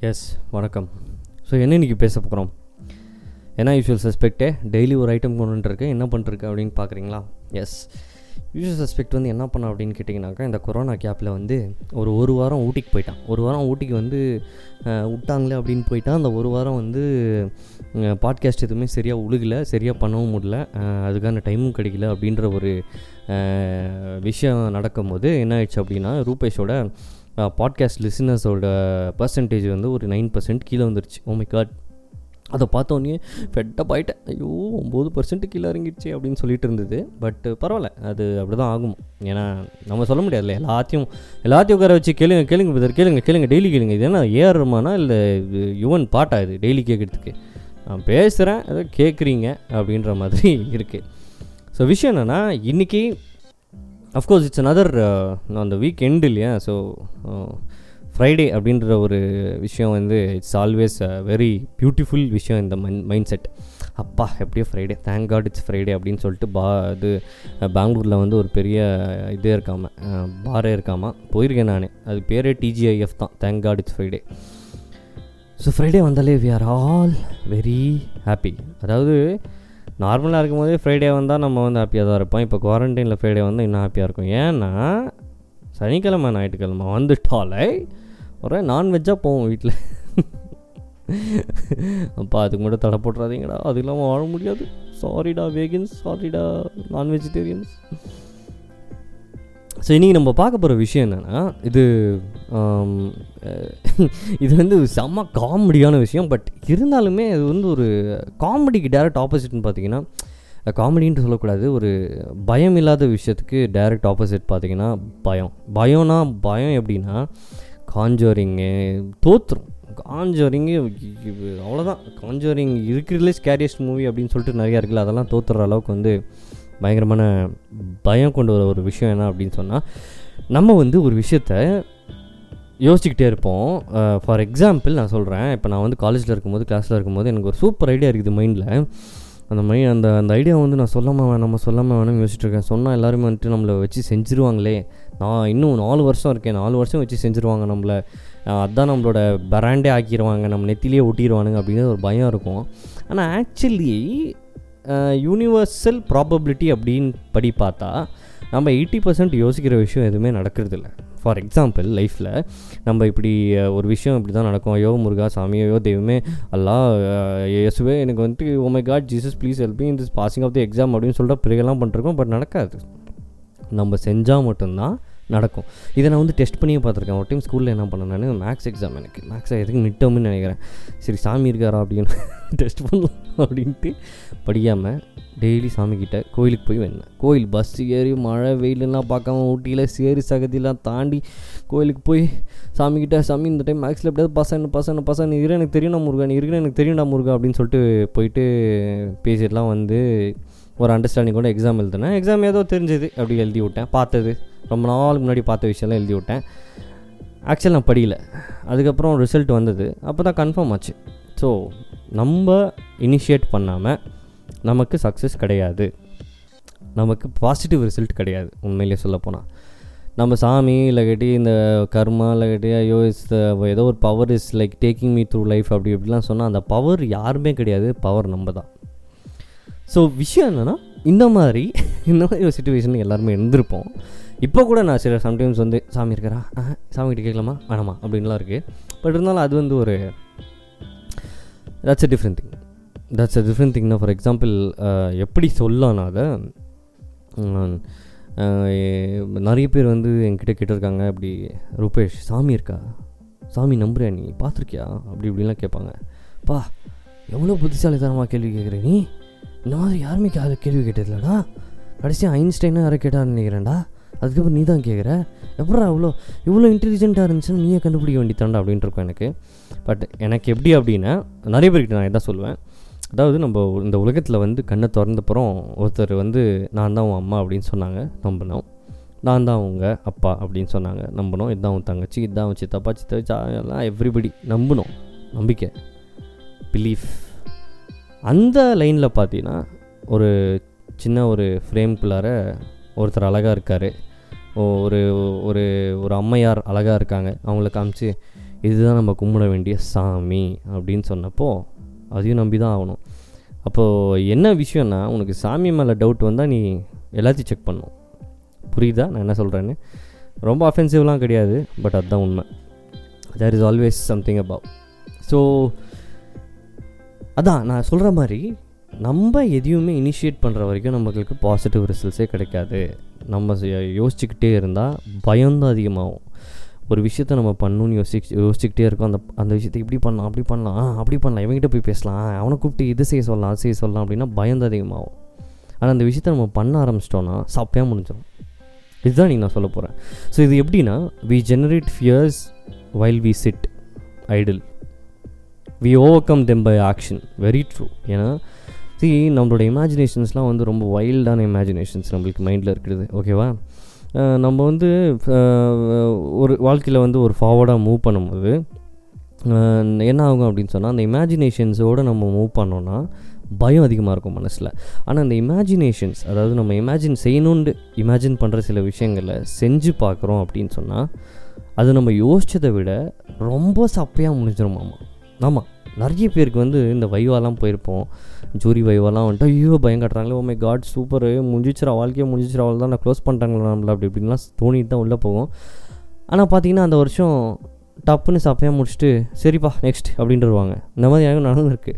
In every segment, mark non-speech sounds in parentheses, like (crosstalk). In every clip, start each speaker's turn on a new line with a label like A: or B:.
A: S வணக்கம். So என்ன இன்றைக்கி பேச போகிறோம் என்ன யூஸ்வல் சஸ்பெக்டே டெய்லி ஒரு ஐட்டம் கொண்டு என்ன பண்ணிருக்கு அப்படின்னு பார்க்குறீங்களா எஸ் யூஷுவல் சஸ்பெக்ட் வந்து என்ன பண்ண அப்படின்னு கேட்டிங்கனாக்கா இந்த கொரோனா கேப்பில் வந்து ஒரு ஒரு வாரம் ஊட்டிக்கு போயிட்டான். ஒரு வாரம் ஊட்டிக்கு வந்து விட்டாங்களே அப்படின்னு போயிட்டான். அந்த ஒரு வாரம் வந்து பாட்காஸ்ட் எதுவுமே சரியாக உழுகலை சரியாக பண்ணவும் முடியல. அதுக்கான டைமும் கிடைக்கல அப்படின்ற ஒரு விஷயம் நடக்கும்போது என்ன ஆயிடுச்சு அப்படின்னா ரூபேஷோட பாட்காஸ்ட் லிசனர்ஸோட பர்சன்டேஜ் வந்து ஒரு நைன் பர்சன்ட் கீழே வந்துருச்சு. ஓ மை காட் அதை பார்த்தோன்னே ஃபெட்டப் ஆகிட்டேன் ஐயோ ஒம்பது பர்சன்ட்டு கீழே இறங்கிடுச்சு அப்படின்னு சொல்லிட்டு இருந்தது. பட் பரவாயில்ல அது அப்படி தான் ஆகும். ஏன்னா நம்ம சொல்ல முடியாதுல்ல எல்லாத்தையும் எல்லாத்தையும் உட்கார வச்சு கேளுங்க கேளுங்க பிரதர் கேளுங்க கேளுங்க டெய்லி கேளுங்க. இது என்ன ஏஆர் ரமானா இல்லை யுவன் பாட்டா இது டெய்லி கேட்குறதுக்கு? நான் பேசுகிறேன் அதை கேட்குறீங்க அப்படின்ற மாதிரி இருக்குது ஸோ விஷயம் என்னென்னா இன்றைக்கி அஃப்கோர்ஸ் இட்ஸ் another அந்த வீக் எண்டு இல்லையா? ஸோ ஃப்ரைடே uh, அப்படின்ற ஒரு விஷயம் வந்து இட்ஸ் ஆல்வேஸ் வெரி பியூட்டிஃபுல் விஷயம் இந்த மைண்ட் மைண்ட் செட் அப்பா எப்படியோ Friday thank God it's Friday அப்படின்னு சொல்லிட்டு பா இது பெங்களூரில் வந்து ஒரு பெரிய இதே இருக்காமல் பாரே இருக்காமல் போயிருக்கேன் நான். அது பேரே டிஜிஐஎஃப் தான். Thank God it's Friday so Friday வந்தாலே we are all very happy அதாவது நார்மலாக இருக்கும்போதே ஃப்ரைடே வந்தால் நம்ம வந்து ஹாப்பியாக தான் இருப்போம். இப்போ குவாரண்டைனில் ஃப்ரைடே வந்தால் இன்னும் ஹாப்பியாக இருக்கும். ஏன்னா சனிக்கிழமை ஞாயிற்றுக்கிழமை வந்துட்டாலே ஒரே நான்வெஜ்ஜாக போவோம் வீட்டில் அப்பா அதுக்கு மட்டும் தடை போட்டுறாதீங்கடா. அது இல்லாமல் வாழ முடியாது. சாரிடா வேகன்ஸ் சாரிடா நான் வெஜிடேரியன்ஸ் ஸோ இன்றைக்கி நம்ம பார்க்க போகிற விஷயம் என்னென்னா இது (laughs) இது வந்து செம்ம காமெடியான விஷயம். பட் இருந்தாலுமே இது வந்து ஒரு காமெடிக்கு டேரக்ட் ஆப்போசிட்னு பார்த்தீங்கன்னா காமெடின்ட்டு சொல்லக்கூடாது. ஒரு பயம் இல்லாத விஷயத்துக்கு டைரக்ட் ஆப்போசிட் பார்த்தீங்கன்னா பயம். பயம்னா பயம் எப்படின்னா காஞ்சோரிங்கு தோற்றுரும் காஞ்சோரிங்கு அவ்வளோதான் காஞ்சோரிங் இருக்கிறதுலே ஸ்கேரியஸ்ட் மூவி அப்படின்னு சொல்லிட்டு நிறையா இருக்குல்ல அதெல்லாம் தோற்றுற அளவுக்கு வந்து பயங்கரமான பயம் கொண்டு வர ஒரு விஷயம் என்ன அப்படின்னு சொன்னால் நம்ம வந்து ஒரு விஷயத்த யோசிச்சுக்கிட்டே இருப்போம். ஃபார் எக்ஸாம்பிள் நான் சொல்கிறேன் இப்போ நான் வந்து காலேஜில் இருக்கும்போது கிளாஸில் இருக்கும்போது எனக்கு ஒரு சூப்பர் ஐடியா இருக்குது மைண்டில் அந்த மை அந்த அந்த ஐடியா வந்து நான் சொல்லாமல் வேணாமா சொல்லாமல் வேணும்னு யோசிச்சுட்ருக்கேன் சொன்னால் எல்லாருமே வந்துட்டு நம்மளை வச்சு செஞ்சுருவாங்களே. நான் இன்னும் நாலு வருஷம் இருக்கேன். நாலு வருஷம் வச்சு செஞ்சுருவாங்க நம்மளை. அதுதான் நம்மளோட பிராண்டே ஆக்கிடுவாங்க நம்ம நெத்திலேயே ஒட்டிடுவானுங்க அப்படின்னு ஒரு பயம் இருக்கும். ஆனால் ஆக்சுவலி யூனிவர்சல் ப்ராபபிலிட்டி அப்படின்னு படி பார்த்தா நம்ம எயிட்டி பர்சன்ட் யோசிக்கிற விஷயம் எதுவுமே நடக்கிறதில்ல. ஃபார் எக்ஸாம்பிள் லைஃப்பில் நம்ம இப்படி ஒரு விஷயம் இப்படி தான் நடக்கும். ஐயோ முருகா சாமி ஐயோ தெய்வமே அல்லா இயேசுவே எனக்கு வந்துட்டு oh my God Jesus please help me in this passing of the exam அப்படின்னு சொல்லிட்டு பிறகெல்லாம் பண்ணிருக்கோம் பட் நடக்காது. நம்ம செஞ்சால் மட்டும்தான் நடக்கும். இதை நான் வந்து டெஸ்ட் பண்ணியே பார்த்துருக்கேன். ஒரு டைம் ஸ்கூலில் என்ன பண்ணேன் நான் மேக்ஸ் எக்ஸாம் எனக்கு. மேக்ஸ் எதுக்கு மிட்டோம்னு நினைக்கிறேன். சரி சாமி இருக்காரா அப்படின்னு (laughs) டெஸ்ட் பண்ணலாம் அப்படின்ட்டு படிக்காமல் டெய்லி சாமிக்கிட்ட கோயிலுக்கு போய் வந்தேன். கோயில் பஸ் ஏறி மழை வெயிலெல்லாம் பார்க்காம ஊட்டியில் சேரி சகதியெல்லாம் தாண்டி கோயிலுக்கு போய் சாமிக்கிட்ட சாமி இந்த டைம் மேக்ஸில் எப்படியாவது பசங்க பசங்க பசங்க நீ இருக்கிற எனக்கு தெரியணும் முருகா நீ இருக்கிற எனக்கு தெரியணும் முருகா அப்படின்னு சொல்லிட்டு போயிட்டு பேசிட்டுலாம் வந்து ஒரு அண்டர்ஸ்டாண்டிங் கூட எக்ஸாம் எழுதினேன். எக்ஸாம் ஏதோ தெரிஞ்சது அப்படி எழுதி விட்டேன். பார்த்தது. ரொம்ப நாளுக்கு முன்னாடி பார்த்த விஷயம்லாம் எழுதி விட்டேன் ஆக்சுவல் நான் படிக்கல. அதுக்கப்புறம் ரிசல்ட் வந்தது. அப்போ தான் கன்ஃபார்ம் ஆச்சு. ஸோ நம்ம இனிஷியேட் பண்ணாமல் நமக்கு சக்ஸஸ் கிடையாது. நமக்கு பாசிட்டிவ் ரிசல்ட் கிடையாது. உண்மையிலே சொல்லப்போனால் நம்ம சாமி இல்லாட்டி இந்த கர்மா இல்லாட்டி ஐயோ இஸ் ஏதோ ஒரு power is like taking me through life அப்படி இப்படிலாம் சொன்னால் அந்த பவர் யாருமே கிடையாது. பவர் நம்ம தான். ஸோ விஷயம் என்னென்னா இந்த மாதிரி இந்த மாதிரி ஒரு சுச்சுவேஷன் எல்லாருமே இருந்திருப்போம். இப்போ கூட நான் சில சம்டைம்ஸ் வந்து சாமி இருக்கிறா ஆஹ், சாமி கிட்ட கேட்கலாமா? வேணாமா? அப்படின்லாம் இருக்குது பட் இருந்தாலும் அது வந்து ஒரு that's a different thing that's a different திங்னா for example எப்படி சொல்லலாம் நான் அதை நிறைய பேர் வந்து என்கிட்ட கேட்டிருக்காங்க. அப்படி ரூபேஷ் சாமி இருக்கா? சாமி நம்புறியா நீ? பார்த்துருக்கியா? அப்படி இப்படிலாம் கேட்பாங்க. பா எவ்வளோ புத்திசாலித்தனமாக கேள்வி கேட்குற நீ? இந்த மாதிரி யாருமே கே- கேள்வி கேட்டதில்லடா. கடைசியாக ஐன்ஸ்டைனும் யாரை கேட்டான்னு நினைக்கிறேன்டா. அதுக்கப்புறம் நீ தான் கேட்குற எப்படா அவ்வளோ இவ்வளோ இன்டெலிஜென்ட்டாக இருந்துச்சுன்னு நீயே கண்டுபிடிக்க வேண்டியதாண்டா அப்படின்ட்டு இருக்கும் எனக்கு. பட் எனக்கு எப்படி அப்படின்னா நிறைய பேர்கிட்ட நான் இதான் சொல்லுவேன். அதாவது நம்ம இந்த உலகத்தில் வந்து கண்ணை திறந்தப்புறம் ஒருத்தர் வந்து நான் தான் உன் அம்மா அப்படின்னு சொன்னாங்க நம்பினோம் நான் தான் அவங்க அப்பா அப்படின்னு சொன்னாங்க நம்பினோம் இதுதான் உன் தங்கச்சி இதுதான் உன் சித்தப்பா சித்தா எல்லாம் எவ்ரிபடி நம்பினோம் நம்பிக்கை. பிலீஃப் அந்த லைனில் பார்த்தீங்கன்னா ஒரு சின்ன ஒரு ஃப்ரேம்குள்ளார ஒருத்தர் அழகாக இருக்கார். ஒரு ஒரு ஒரு அம்மையார் அழகாக இருக்காங்க. அவங்கள காமிச்சு இதுதான் நம்ம கும்பிட வேண்டிய சாமி அப்படின்னு சொன்னப்போ அதையும் நம்பி தான் ஆகணும். அப்போது என்ன விஷயம்னா உனக்கு சாமி மேலே டவுட் வந்தால் நீ எல்லாத்தையும் செக் பண்ணும். புரியுதா? நான் என்ன சொல்கிறேன்னு ரொம்ப அஃபென்சிவ்லாம் கிடையாது பட் அதுதான் உண்மை. There is always something above so அதான் நான் சொல்கிற மாதிரி நம்ம எதையுமே இனிஷியேட் பண்ணுற வரைக்கும் நம்மளுக்கு பாசிட்டிவ் ரிசல்ட்ஸே கிடைக்காது. நம்ம யோசிச்சுக்கிட்டே இருந்தால் பயம்தான் அதிகமாகும். ஒரு விஷயத்த நம்ம பண்ணணும்னு யோசி யோசிச்சுக்கிட்டே இருக்கோம். அந்த அந்த விஷயத்தை இப்படி பண்ணலாம் அப்படி பண்ணலாம் ஆ, அப்படி பண்ணலாம் இவங்ககிட்ட போய் பேசலாம் அவனை கூப்பிட்டு இது செய்ய சொல்லலாம் அது செய்ய சொல்லலாம் அப்படின்னா பயந்து அதிகமாகும். ஆனால் அந்த விஷயத்த நம்ம பண்ண ஆரம்பிச்சிட்டோன்னா சப்பையாக முடிஞ்சிடும். இதுதான் நீங்கள் நான் சொல்ல போகிறேன் ஸோ இது எப்படின்னா we generate fears while we sit idle we overcome them by action very true ஏன்னா சி நம்மளோட இமேஜினேஷன்ஸ்லாம் வந்து ரொம்ப வைல்டான இமேஜினேஷன்ஸ் நம்மளுக்கு மைண்டில் இருக்கிறது ஓகேவா நம்ம வந்து ஒரு வாழ்க்கையில் வந்து ஒரு ஃபார்வர்டாக மூவ் பண்ணும்போது என்ன ஆகும் அப்படின்னு சொன்னால் அந்த இமேஜினேஷன்ஸோடு நம்ம மூவ் பண்ணோன்னா பயம் அதிகமாக இருக்கும் மனசில். ஆனால் அந்த இமேஜினேஷன்ஸ் அதாவது நம்ம இமேஜின் செய்யணுன்ட்டு இமேஜின் பண்ணுற சில விஷயங்களை செஞ்சு பார்க்குறோம் அப்படின்னு சொன்னால் அது நம்ம யோசித்ததை விட ரொம்ப சப்பையாக முடிஞ்சிருமாமா? ஆமாம் நிறைய பேருக்கு வந்து இந்த வைவாலாம் போயிருப்போம். ஜூரி வைவாலாம் வந்துட்டு ஐயோ பயம் கட்டுறாங்களே oh oh my God super முடிஞ்சிச்சிரா வாழ்க்கையே முடிஞ்சிச்சிரா அவள் தான் நான் க்ளோஸ் பண்ணுறாங்களா நம்மள அப்படி இப்படின்லாம் தோணிட்டு தான் உள்ளே போவோம். ஆனால் பார்த்தீங்கன்னா அந்த வருஷம் டப்புன்னு சப்பையாக முடிச்சுட்டு சரிப்பா நெக்ஸ்ட் அப்படின்ட்டு வருவாங்க. இந்த மாதிரி எனக்கு நடந்திருக்கு.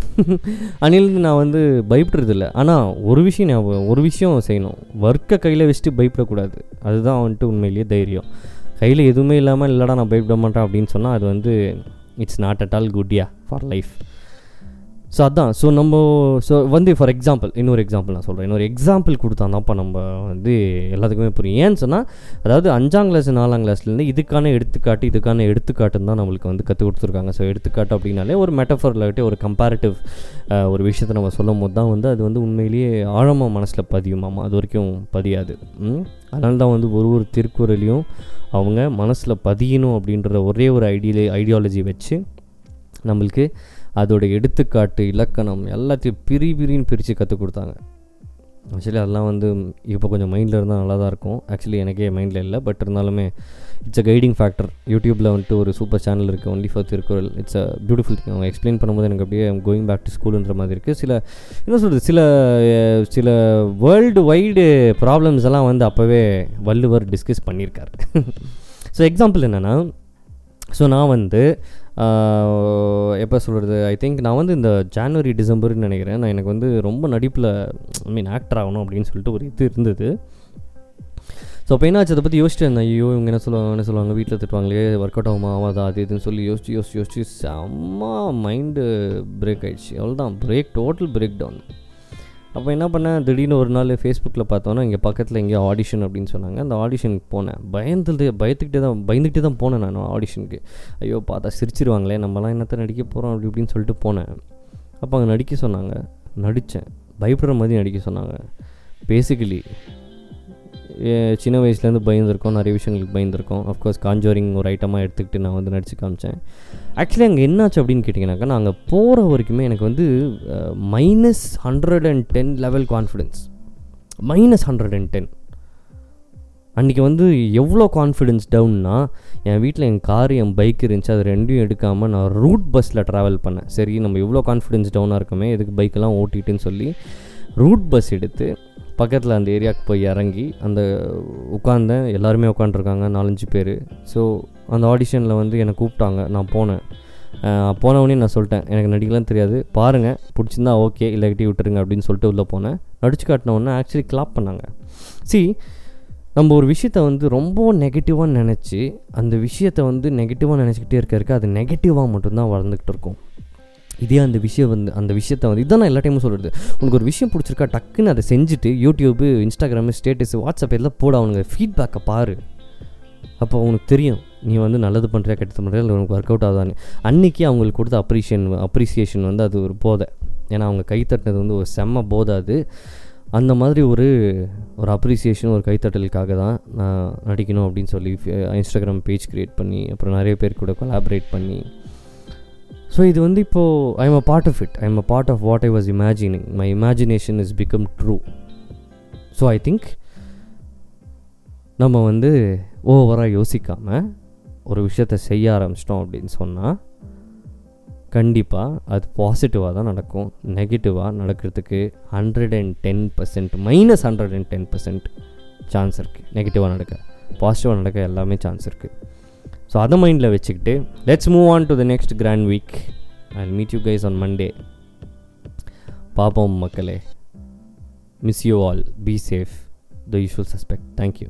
A: (laughs) அணிலிருந்து நான் வந்து பயப்படுறதில்ல. ஆனால் ஒரு விஷயம் ஞாபகம் ஒரு விஷயம் செய்யணும். ஒர்க்கை கையில் வச்சுட்டு பயப்படக்கூடாது. அதுதான் வந்துட்டு உண்மையிலேயே தைரியம். கையில் எதுவுமே இல்லாமல் இல்லைடா நான் பயப்பட மாட்டேன் அப்படின்னு சொன்னால் அது வந்து it's not at all good yeah for life. So அதான். ஸோ நம்ம ஸோ வந்து ஃபார் எக்ஸாம்பிள் இன்னொரு எக்ஸாம்பிள் நான் சொல்கிறேன் இன்னொரு எக்ஸாம்பிள் கொடுத்தாதான்ப்பா நம்ம வந்து எல்லாத்துக்குமே புரியும். ஏன்னு சொன்னால் அதாவது அஞ்சாம் கிளாஸ் நாலாம் கிளாஸ்லேருந்து இதுக்கான எடுத்துக்காட்டு இதுக்கான எடுத்துக்காட்டுன்னு தான் நம்மளுக்கு வந்து கற்றுக் கொடுத்துருக்காங்க. ஸோ எடுத்துக்காட்டு அப்படின்னாலே ஒரு மெட்டஃபரில் விட்டு ஒரு கம்பேரிட்டிவ் ஒரு விஷயத்தை நம்ம சொல்லும் போது தான் வந்து அது வந்து உண்மையிலேயே ஆழமாக மனசில் பதியுமாமா அது வரைக்கும் பதியாது. அதனால தான் வந்து ஒரு ஒரு திருக்குறளையும் அவங்க மனசில் பதியணும் அப்படின்ற ஒரே ஒரு ஐடியா ஐடியாலஜி வச்சு நம்மளுக்கு அதோட எடுத்துக்காட்டு இலக்கணம் எல்லாத்தையும் பிரி பிரின்னு பிரித்து கற்றுக் கொடுத்தாங்க. ஆக்சுவலி அதெல்லாம் வந்து இப்போ கொஞ்சம் மைண்டில் இருந்தால் நல்லா தான் இருக்கும். ஆக்சுவலி எனக்கே மைண்டில் இல்லை. பட் இருந்தாலுமே இட்ஸ் அ கைடிங் ஃபேக்டர் யூடியூப்பில் வந்துட்டு ஒரு சூப்பர் சேனல் இருக்குது only for Thirukkural it's a beautiful thing அவங்க எக்ஸ்பிளைன் பண்ணும்போது எனக்கு அப்படியே கோயிங் பேக் டு ஸ்கூலுன்ற மாதிரி இருக்குது சில என்ன சொல்கிறது சில சில வேர்ல்டு வைடு ப்ராப்ளம்ஸ் எல்லாம் வந்து அப்போவே வள்ளுவர் டிஸ்கஸ் பண்ணியிருக்காரு. ஸோ எக்ஸாம்பிள் என்னென்னா ஸோ நான் வந்து எப்போ சொல்கிறது ஐ திங்க் நான் வந்து இந்த ஜான்வரி டிசம்பர்னு நினைக்கிறேன். நான் எனக்கு வந்து ரொம்ப நடிப்பில் ஐ மீன் ஆக்டர் ஆகணும் அப்படின்னு சொல்லிட்டு ஒரு இது இருந்தது. ஸோ அப்போ என்னாச்சு? அதை பற்றி யோசிச்சு இருந்தேன். ஐயோ இவங்க என்ன சொல்லுவாங்க என்ன சொல்லுவாங்க? வீட்டில் திட்டுவாங்களே ஒர்க் அவுட் ஆகுமா? ஆகாதா? அது இதுன்னு சொல்லி யோசிச்சு யோசிச்சு யோசிச்சு செம்ம மைண்டு பிரேக் ஆகிடுச்சு அவ்வளோதான் பிரேக் டோட்டல் பிரேக் டவுன் அப்போ என்ன பண்ணேன்? திடீர்னு ஒரு நாள் ஃபேஸ்புக்கில் பார்த்தோன்னா இங்கே பக்கத்தில் எங்கேயோ ஆடிஷன் அப்படின்னு சொன்னாங்க. அந்த ஆடிஷனுக்கு போனேன். பயந்துட்டு பயத்துக்கிட்டே தான் பயந்துக்கிட்டே தான் போனேன் நான் ஆடிஷனுக்கு ஐயோ பார்த்தா சிரிச்சிருவாங்களே நம்மலாம் என்னத்த நடிக்க போகிறோம் அப்படி இப்படின்னு சொல்லிட்டு போனேன். அப்போ அங்கே நடிக்க சொன்னாங்க. நடித்தேன் பயப்படுற மாதிரி நடிக்க சொன்னாங்க. பேசிக்கலி சின்ன வயசுலேருந்து பயந்துருக்கோம் நிறைய விஷயங்களுக்கு பயந்துருக்கோம். அஃப்கோர்ஸ் காஞ்சோரிங் ஒரு ஐட்டமாக எடுத்துக்கிட்டு நான் வந்து நடிச்சு காமிச்சேன். ஆக்சுவலி அங்கே என்னாச்சு அப்படின்னு கேட்டிங்கனாக்கா நான் அங்கே போகிற வரைக்குமே எனக்கு வந்து minus hundred and ten level confidence minus hundred and ten அன்றைக்கி வந்து எவ்வளோ கான்ஃபிடென்ஸ் டவுன்னா என் வீட்டில் என் கார் என் பைக் இருந்துச்சு அது ரெண்டையும் எடுக்காமல் நான் ரூட் பஸ்ஸில் ட்ராவல் பண்ணேன். சரி நம்ம எவ்வளோ கான்ஃபிடென்ஸ் டவுனாக இருக்கோமே எதுக்கு பைக்கெல்லாம் ஓட்டிட்டுன்னு சொல்லி ரூட் பஸ் எடுத்து பக்கத்தில் அந்த ஏரியாவுக்கு போய் இறங்கி அந்த உட்காந்தேன் எல்லாருமே உட்காந்துருக்காங்க நாலஞ்சு பேர். ஸோ அந்த ஆடிஷனில் வந்து என்னை கூப்பிட்டாங்க. நான் போனேன். போனவொடனே நான் சொல்லிட்டேன் எனக்கு நடிக்கலாம் தெரியாது. பாருங்கள் பிடிச்சிருந்தா ஓகே இல்லாட்டி விட்டுருங்க அப்படின்னு சொல்லிட்டு உள்ளே போனேன். நடிச்சு காட்டினவுடனே ஆக்சுவலி கிளாப் பண்ணாங்க. சி நம்ம ஒரு விஷயத்த வந்து ரொம்ப நெகட்டிவாக நினச்சி அந்த விஷயத்தை வந்து நெகட்டிவாக நினச்சிக்கிட்டே இருக்க இருக்க அது நெகட்டிவாக மட்டும்தான் வளர்ந்துக்கிட்டு இருக்கும். இதே அந்த விஷயம் வந்து அந்த விஷயத்தை வந்து இதான் நான் எல்லா டைமும் சொல்கிறது உனக்கு ஒரு விஷயம் பிடிச்சிருக்கா டக்குன்னு அதை செஞ்சுட்டு யூடியூப்பு இன்ஸ்டாகிராமு ஸ்டேட்டஸ் வாட்ஸ்அப் எல்லாம் போட அவனுங்க ஃபீட்பேக்கை பாரு. அப்போ உனக்கு தெரியும் நீ வந்து நல்லது பண்ணுறியா கெட்டது பண்ணுறியா இல்லை உனக்கு ஒர்க் அவுட் ஆகுதான்னு. அன்றைக்கி அவங்களுக்கு கொடுத்த அப்ரிஷியன் அப்ரிசியேஷன் வந்து அது ஒரு போதை. ஏன்னா அவங்க கை தட்டினது வந்து ஒரு செம்ம போதை அது. அந்த மாதிரி ஒரு ஒரு அப்ரிசியேஷன் ஒரு கைத்தட்டலுக்காக தான் நான் நடிக்கணும் அப்படின்னு சொல்லி இன்ஸ்டாகிராம் பேஜ் க்ரியேட் பண்ணி அப்புறம் நிறைய பேர் கூட கொலாபரேட் பண்ணி ஸோ இது வந்து இப்போது I am a part of it I am a part of what I was imagining my imagination is become true so I think நம்ம வந்து ஓவராக யோசிக்காமல் ஒரு விஷயத்தை செய்ய ஆரம்பிச்சிட்டோம் அப்படின்னு சொன்னால் கண்டிப்பாக அது பாசிட்டிவாக தான் நடக்கும். நெகட்டிவாக நடக்கிறதுக்கு hundred and ten percent minus hundred and ten percent chance இருக்குது நெகட்டிவாக நடக்க பாசிட்டிவாக நடக்க எல்லாமே சான்ஸ் இருக்குது ஸோ அதை மைண்டில் வச்சுக்கிட்டு let's move on to the next grand week I meet you guys on Monday பார்ப்போம் மக்களே. Miss you all be safe the usual suspect thank you